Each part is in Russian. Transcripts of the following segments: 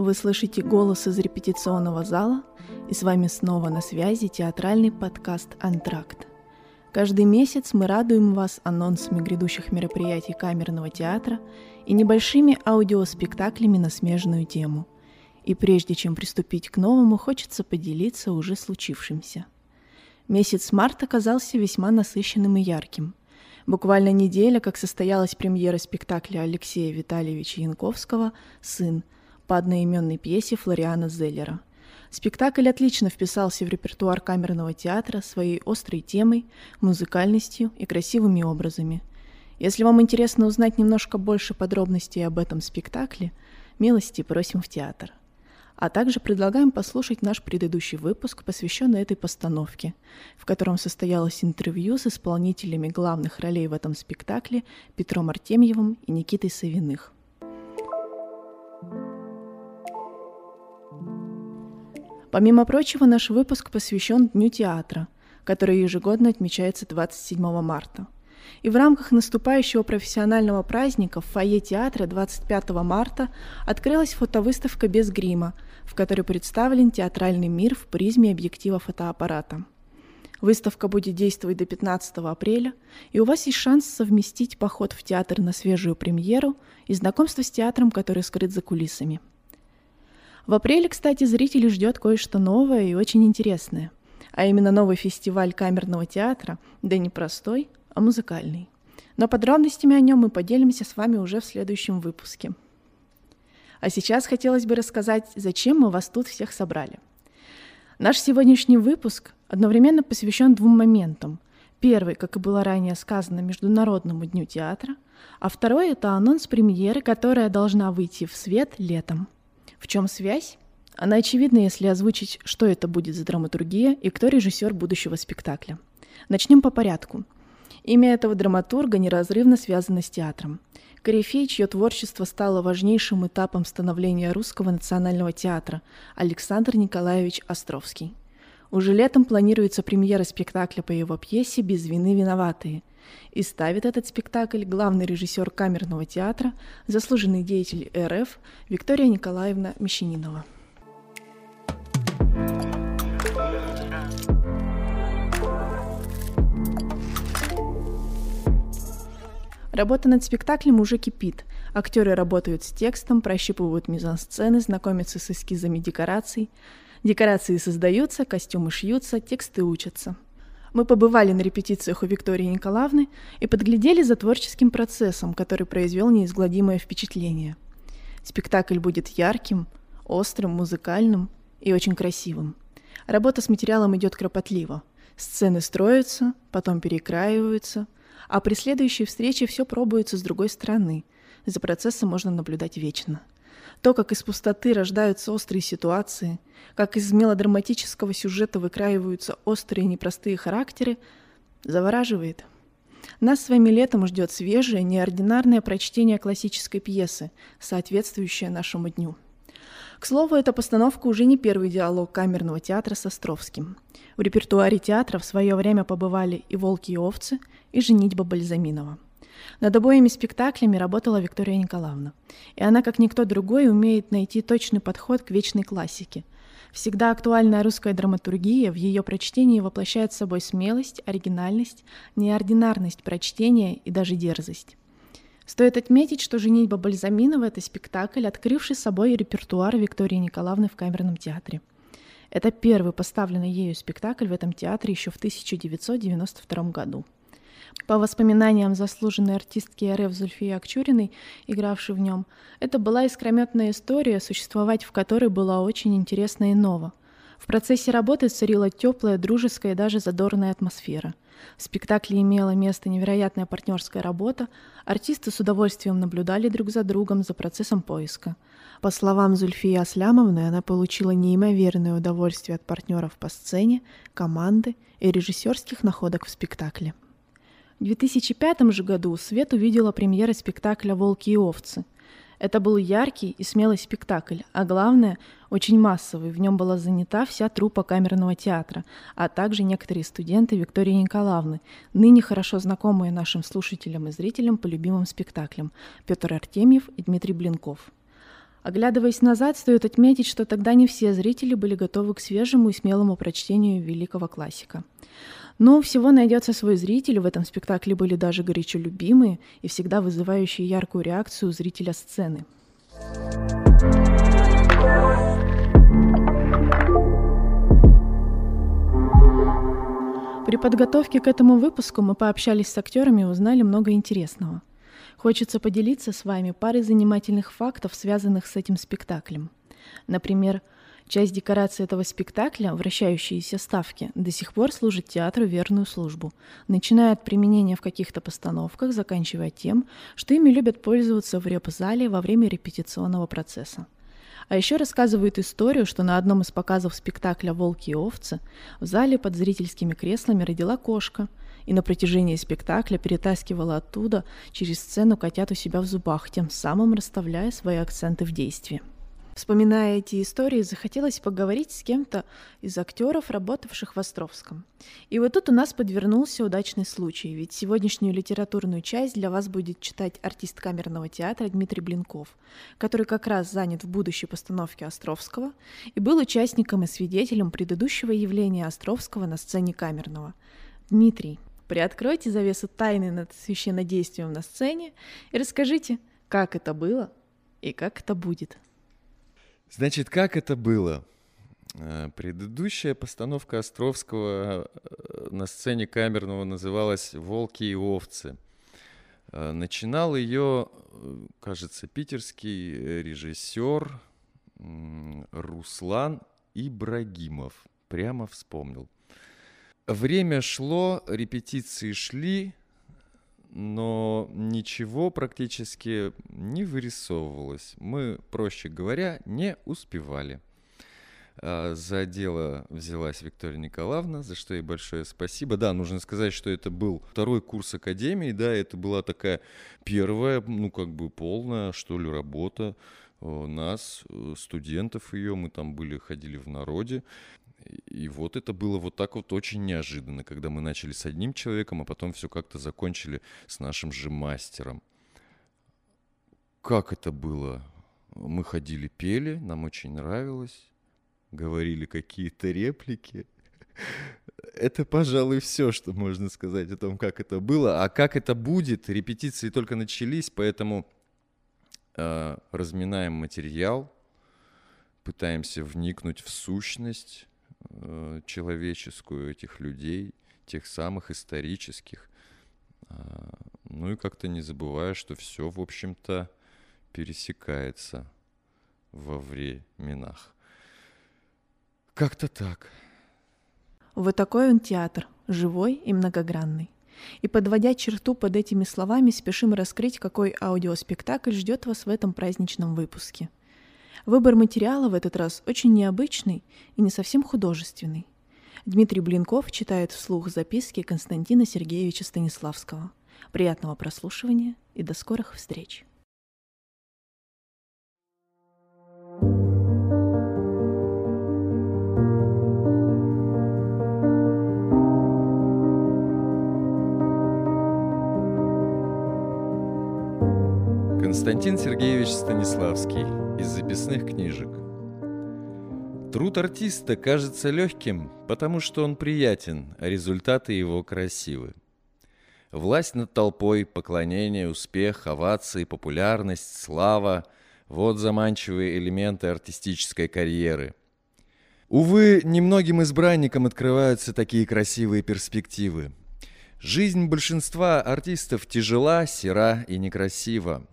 Вы слышите голос из репетиционного зала, и с вами снова на связи театральный подкаст «Антракт». Каждый месяц мы радуем вас анонсами грядущих мероприятий камерного театра и небольшими аудиоспектаклями на смежную тему. И прежде чем приступить к новому, хочется поделиться уже случившимся. Месяц март оказался весьма насыщенным и ярким. Буквально неделя, как состоялась премьера спектакля Алексея Витальевича Янковского «Сын», по одноименной пьесе Флориана Зеллера. Спектакль отлично вписался в репертуар камерного театра своей острой темой, музыкальностью и красивыми образами. Если вам интересно узнать немножко больше подробностей об этом спектакле, милости просим в театр. А также предлагаем послушать наш предыдущий выпуск, посвященный этой постановке, в котором состоялось интервью с исполнителями главных ролей в этом спектакле Петром Артемьевым и Никитой Савиных. Помимо прочего, наш выпуск посвящен Дню театра, который ежегодно отмечается 27 марта. И в рамках наступающего профессионального праздника в фойе театра 25 марта открылась фотовыставка «Без грима», в которой представлен театральный мир в призме объектива фотоаппарата. Выставка будет действовать до 15 апреля, и у вас есть шанс совместить поход в театр на свежую премьеру и знакомство с театром, который скрыт за кулисами – в апреле, кстати, зрителей ждет кое-что новое и очень интересное. А именно новый фестиваль камерного театра, да не простой, а музыкальный. Но подробностями о нем мы поделимся с вами уже в следующем выпуске. А сейчас хотелось бы рассказать, зачем мы вас тут всех собрали. Наш сегодняшний выпуск одновременно посвящен двум моментам. Первый, как и было ранее сказано, Международному дню театра, а второй – это анонс премьеры, которая должна выйти в свет летом – в чем связь? Она очевидна, если озвучить, что это будет за драматургия и кто режиссер будущего спектакля. Начнем по порядку. Имя этого драматурга неразрывно связано с театром. Корифей, чье творчество стало важнейшим этапом становления русского национального театра, Александр Николаевич Островский. Уже летом планируется премьера спектакля по его пьесе «Без вины виноватые», и ставит этот спектакль главный режиссер камерного театра, заслуженный деятель РФ Виктория Николаевна Мещанинова. Работа над спектаклем уже кипит. Актеры работают с текстом, прощупывают мизансцены, знакомятся с эскизами декораций. Декорации создаются, костюмы шьются, тексты учатся – мы побывали на репетициях у Виктории Николаевны и подглядели за творческим процессом, который произвел неизгладимое впечатление. Спектакль будет ярким, острым, музыкальным и очень красивым. Работа с материалом идет кропотливо. Сцены строятся, потом перекраиваются, а при следующей встрече все пробуется с другой стороны. За процессом можно наблюдать вечно – то, как из пустоты рождаются острые ситуации, как из мелодраматического сюжета выкраиваются острые непростые характеры, завораживает. Нас с вами летом ждет свежее, неординарное прочтение классической пьесы, соответствующее нашему дню. К слову, эта постановка уже не первый диалог камерного театра с Островским. В репертуаре театра в свое время побывали и «Волки и овцы», и «Женитьба Бальзаминова». Над обоими спектаклями работала Виктория Николаевна. И она, как никто другой, умеет найти точный подход к вечной классике. Всегда актуальная русская драматургия в ее прочтении воплощает собой смелость, оригинальность, неординарность прочтения и даже дерзость. Стоит отметить, что «Женитьба Бальзаминова» — это спектакль, открывший собой репертуар Виктории Николаевны в камерном театре. Это первый поставленный ею спектакль в этом театре еще в 1992 году. По воспоминаниям заслуженной артистки РФ Зульфии Акчуриной, игравшей в нем, это была искрометная история, существовать в которой было очень интересно и ново. В процессе работы царила теплая, дружеская и даже задорная атмосфера. В спектакле имела место невероятная партнерская работа, артисты с удовольствием наблюдали друг за другом за процессом поиска. По словам Зульфии Аслямовны, она получила неимоверное удовольствие от партнеров по сцене, команды и режиссерских находок в спектакле. В 2005 же году Свет увидела премьеры спектакля «Волки и овцы». Это был яркий и смелый спектакль, а главное, очень массовый. В нем была занята вся труппа камерного театра, а также некоторые студенты Виктории Николаевны, ныне хорошо знакомые нашим слушателям и зрителям по любимым спектаклям Петр Артемьев и Дмитрий Блинков. Оглядываясь назад, стоит отметить, что тогда не все зрители были готовы к свежему и смелому прочтению великого классика. Но у всего найдется свой зритель, в этом спектакле были даже горячо любимые и всегда вызывающие яркую реакцию зрителя сцены. При подготовке к этому выпуску мы пообщались с актерами и узнали много интересного. Хочется поделиться с вами парой занимательных фактов, связанных с этим спектаклем. Например, часть декорации этого спектакля, вращающиеся ставки, до сих пор служит театру верную службу, начиная от применения в каких-то постановках, заканчивая тем, что ими любят пользоваться в реп-зале во время репетиционного процесса. А еще рассказывают историю, что на одном из показов спектакля «Волки и овцы» в зале под зрительскими креслами родила кошка, и на протяжении спектакля перетаскивала оттуда через сцену котят у себя в зубах, тем самым расставляя свои акценты в действии. Вспоминая эти истории, захотелось поговорить с кем-то из актеров, работавших в Островском. И вот тут у нас подвернулся удачный случай, ведь сегодняшнюю литературную часть для вас будет читать артист камерного театра Дмитрий Блинков, который как раз занят в будущей постановке Островского и был участником и свидетелем предыдущего явления Островского на сцене камерного. Дмитрий, приоткройте завесу тайны над священнодействием на сцене и расскажите, как это было и как это будет. Значит, как это было? Э, предыдущая постановка Островского э, на сцене камерного называлась «Волки и овцы». Э, начинал ее, кажется, питерский режиссер Руслан Ибрагимов. Прямо вспомнил. Время шло, репетиции шли, но ничего практически не вырисовывалось. Мы, проще говоря, не успевали. А, за дело взялась Виктория Николаевна, за что ей большое спасибо. Да, нужно сказать, что это был второй курс академии, да, это была такая первая, ну, как бы полная, что ли, работа нас, э, студентов ее, мы там были, ходили в народе. И вот это было вот так вот очень неожиданно, когда мы начали с одним человеком, а потом все как-то закончили с нашим же мастером. Как это было? Мы ходили, пели, нам очень нравилось, говорили какие-то реплики. Это, пожалуй, все, что можно сказать о том, как это было. А как это будет, репетиции только начались, поэтому э, разминаем материал, пытаемся вникнуть в сущность э, человеческую этих людей, тех самых исторических. Э, ну и как-то не забывая, что все, в общем-то, пересекается во временах. Как-то так. Вот такой он театр, живой и многогранный. И подводя черту под этими словами, спешим раскрыть, какой аудиоспектакль ждет вас в этом праздничном выпуске – Выбор материала в этот раз очень необычный и не совсем художественный. Дмитрий Блинков читает вслух записки Константина Сергеевича Станиславского. Приятного прослушивания и до скорых встреч! Константин Сергеевич Станиславский из записных книжек. Труд артиста кажется легким, потому что он приятен, а результаты его красивы. Власть над толпой, поклонение, успех, овации, популярность, слава – вот заманчивые элементы артистической карьеры. Увы, немногим избранникам открываются такие красивые перспективы. Жизнь большинства артистов тяжела, сера и некрасива.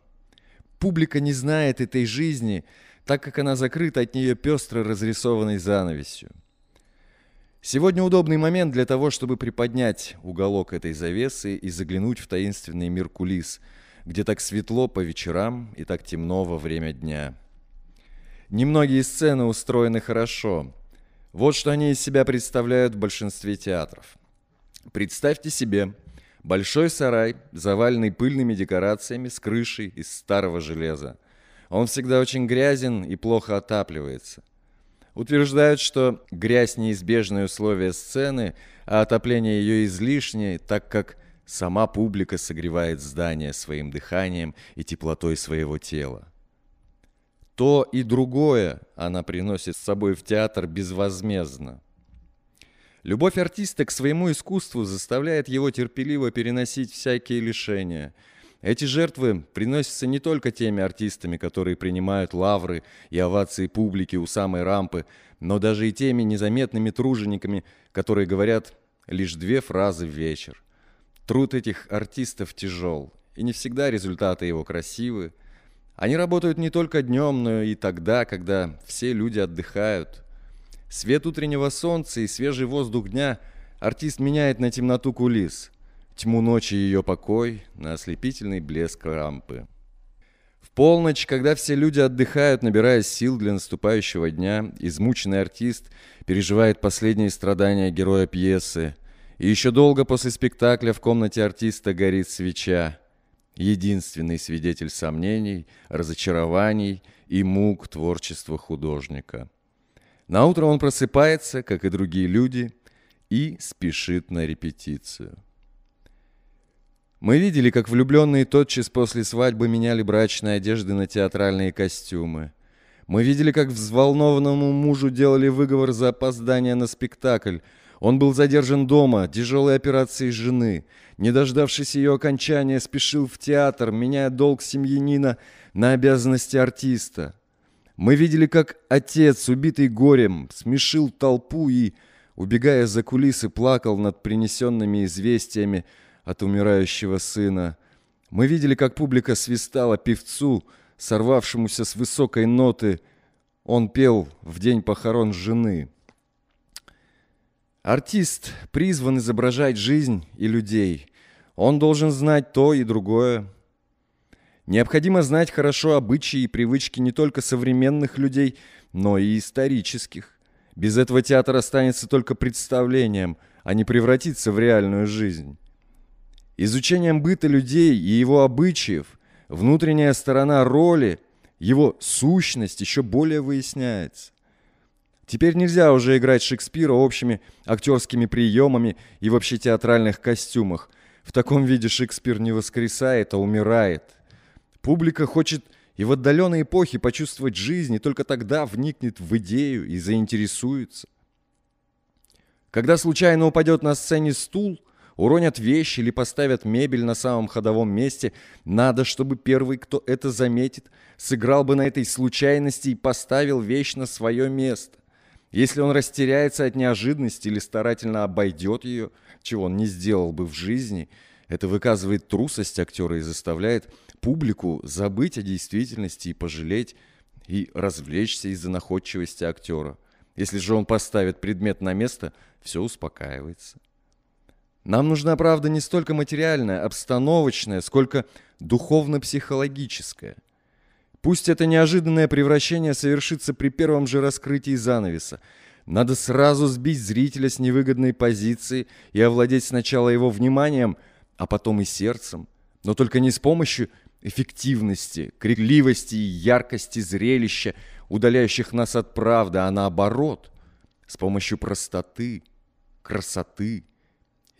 Публика не знает этой жизни, так как она закрыта от нее пестро разрисованной занавесью. Сегодня удобный момент для того, чтобы приподнять уголок этой завесы и заглянуть в таинственный мир кулис, где так светло по вечерам и так темно во время дня. Немногие сцены устроены хорошо. Вот что они из себя представляют в большинстве театров. Представьте себе – Большой сарай, заваленный пыльными декорациями с крышей из старого железа. Он всегда очень грязен и плохо отапливается. Утверждают, что грязь – неизбежное условие сцены, а отопление ее излишнее, так как сама публика согревает здание своим дыханием и теплотой своего тела. То и другое она приносит с собой в театр безвозмездно. Любовь артиста к своему искусству заставляет его терпеливо переносить всякие лишения. Эти жертвы приносятся не только теми артистами, которые принимают лавры и овации публики у самой рампы, но даже и теми незаметными тружениками, которые говорят лишь две фразы в вечер. Труд этих артистов тяжел, и не всегда результаты его красивы. Они работают не только днем, но и тогда, когда все люди отдыхают – Свет утреннего солнца и свежий воздух дня артист меняет на темноту кулис, тьму ночи и ее покой, на ослепительный блеск рампы. В полночь, когда все люди отдыхают, набирая сил для наступающего дня, измученный артист переживает последние страдания героя пьесы. И еще долго после спектакля в комнате артиста горит свеча, единственный свидетель сомнений, разочарований и мук творчества художника – на утро он просыпается, как и другие люди, и спешит на репетицию. Мы видели, как влюбленные тотчас после свадьбы меняли брачные одежды на театральные костюмы. Мы видели, как взволнованному мужу делали выговор за опоздание на спектакль. Он был задержан дома, тяжелой операцией жены. Не дождавшись ее окончания, спешил в театр, меняя долг семьянина на обязанности артиста. Мы видели, как отец, убитый горем, смешил толпу и, убегая за кулисы, плакал над принесенными известиями от умирающего сына. Мы видели, как публика свистала певцу, сорвавшемуся с высокой ноты. Он пел в день похорон жены. Артист призван изображать жизнь и людей. Он должен знать то и другое, Необходимо знать хорошо обычаи и привычки не только современных людей, но и исторических. Без этого театр останется только представлением, а не превратится в реальную жизнь. Изучением быта людей и его обычаев, внутренняя сторона роли, его сущность еще более выясняется. Теперь нельзя уже играть Шекспира общими актерскими приемами и вообще театральных костюмах. В таком виде Шекспир не воскресает, а умирает. Публика хочет и в отдаленной эпохе почувствовать жизнь, и только тогда вникнет в идею и заинтересуется. Когда случайно упадет на сцене стул, уронят вещи или поставят мебель на самом ходовом месте, надо, чтобы первый, кто это заметит, сыграл бы на этой случайности и поставил вещь на свое место. Если он растеряется от неожиданности или старательно обойдет ее, чего он не сделал бы в жизни, это выказывает трусость актера и заставляет публику забыть о действительности и пожалеть, и развлечься из-за находчивости актера. Если же он поставит предмет на место, все успокаивается. Нам нужна правда не столько материальная, обстановочная, сколько духовно-психологическая. Пусть это неожиданное превращение совершится при первом же раскрытии занавеса. Надо сразу сбить зрителя с невыгодной позиции и овладеть сначала его вниманием, а потом и сердцем, но только не с помощью эффективности, крикливости и яркости зрелища, удаляющих нас от правды, а наоборот, с помощью простоты, красоты,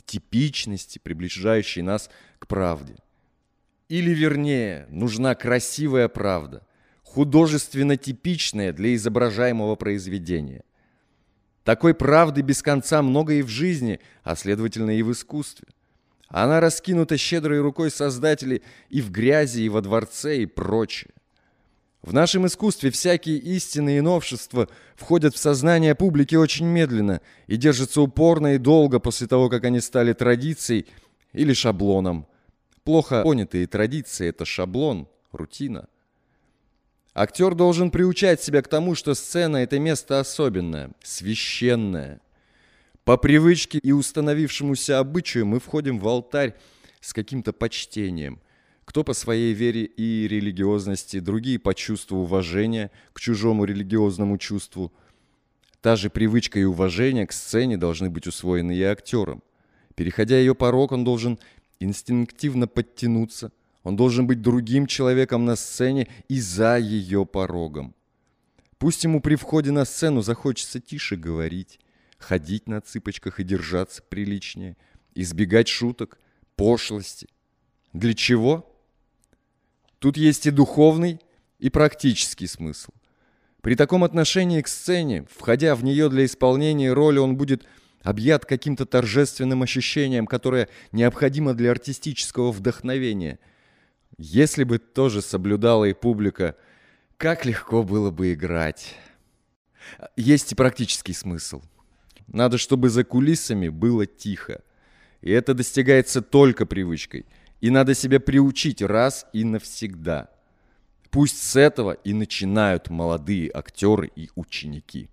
типичности, приближающей нас к правде. Или вернее, нужна красивая правда, художественно типичная для изображаемого произведения. Такой правды без конца много и в жизни, а следовательно и в искусстве. Она раскинута щедрой рукой Создателей и в грязи, и во дворце, и прочее. В нашем искусстве всякие истины и новшества входят в сознание публики очень медленно и держатся упорно и долго после того, как они стали традицией или шаблоном. Плохо понятые традиции – это шаблон, рутина. Актер должен приучать себя к тому, что сцена – это место особенное, священное – по привычке и установившемуся обычаю мы входим в алтарь с каким-то почтением. Кто по своей вере и религиозности, другие по чувству уважения к чужому религиозному чувству. Та же привычка и уважение к сцене должны быть усвоены и актером. Переходя ее порог, он должен инстинктивно подтянуться, он должен быть другим человеком на сцене и за ее порогом. Пусть ему при входе на сцену захочется тише говорить, ходить на цыпочках и держаться приличнее, избегать шуток, пошлости. Для чего? Тут есть и духовный, и практический смысл. При таком отношении к сцене, входя в нее для исполнения роли, он будет объят каким-то торжественным ощущением, которое необходимо для артистического вдохновения. Если бы тоже соблюдала и публика, как легко было бы играть. Есть и практический смысл. Надо, чтобы за кулисами было тихо. И это достигается только привычкой. И надо себя приучить раз и навсегда. Пусть с этого и начинают молодые актеры и ученики.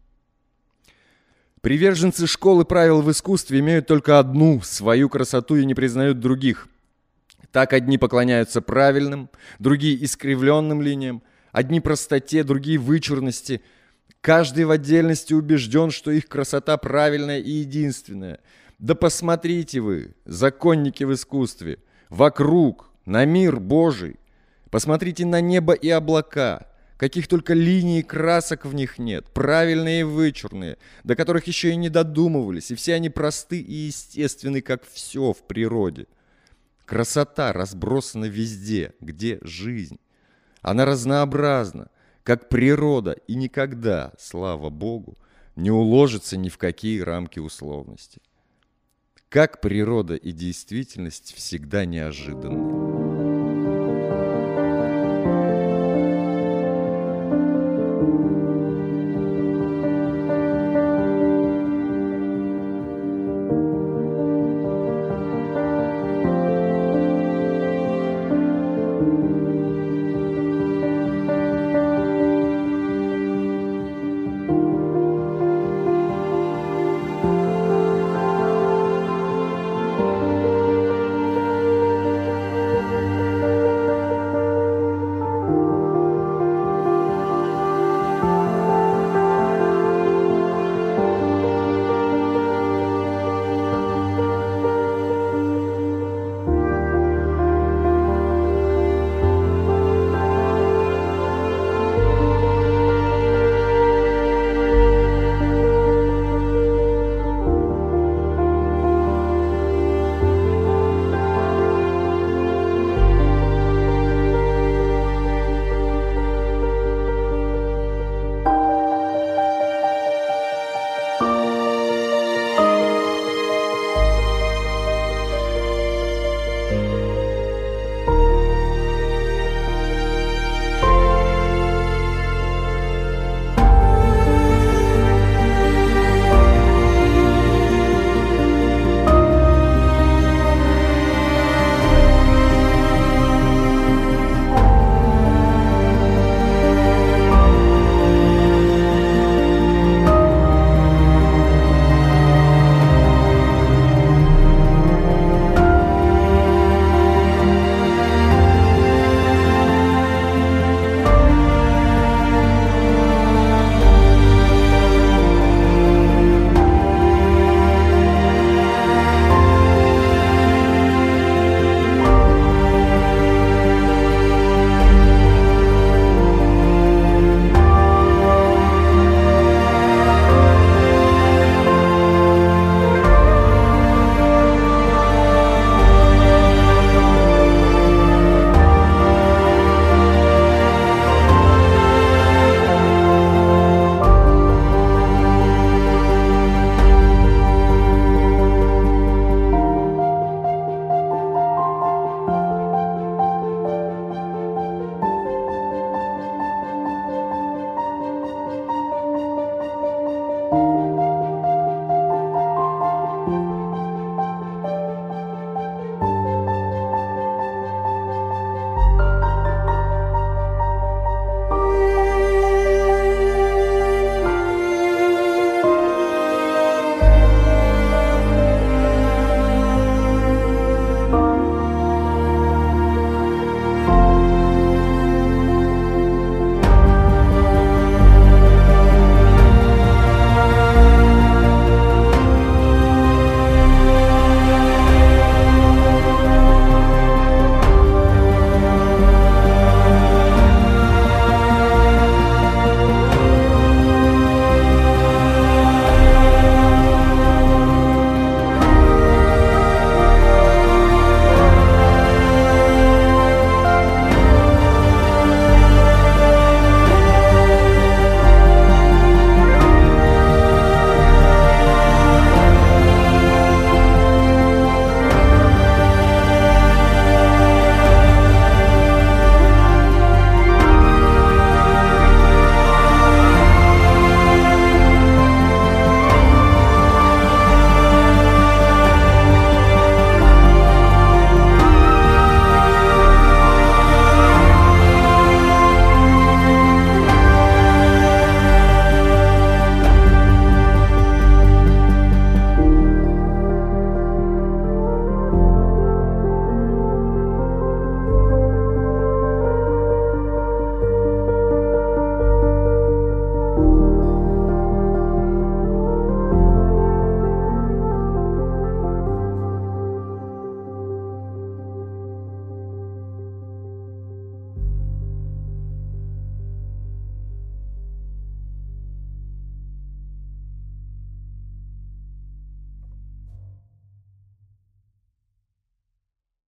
Приверженцы школы правил в искусстве имеют только одну свою красоту и не признают других. Так одни поклоняются правильным, другие искривленным линиям, одни простоте, другие вычурности. Каждый в отдельности убежден, что их красота правильная и единственная. Да посмотрите вы, законники в искусстве, вокруг, на мир Божий. Посмотрите на небо и облака – каких только линий и красок в них нет, правильные и вычурные, до которых еще и не додумывались, и все они просты и естественны, как все в природе. Красота разбросана везде, где жизнь. Она разнообразна, как природа, и никогда, слава Богу, не уложится ни в какие рамки условности. Как природа и действительность всегда неожиданны.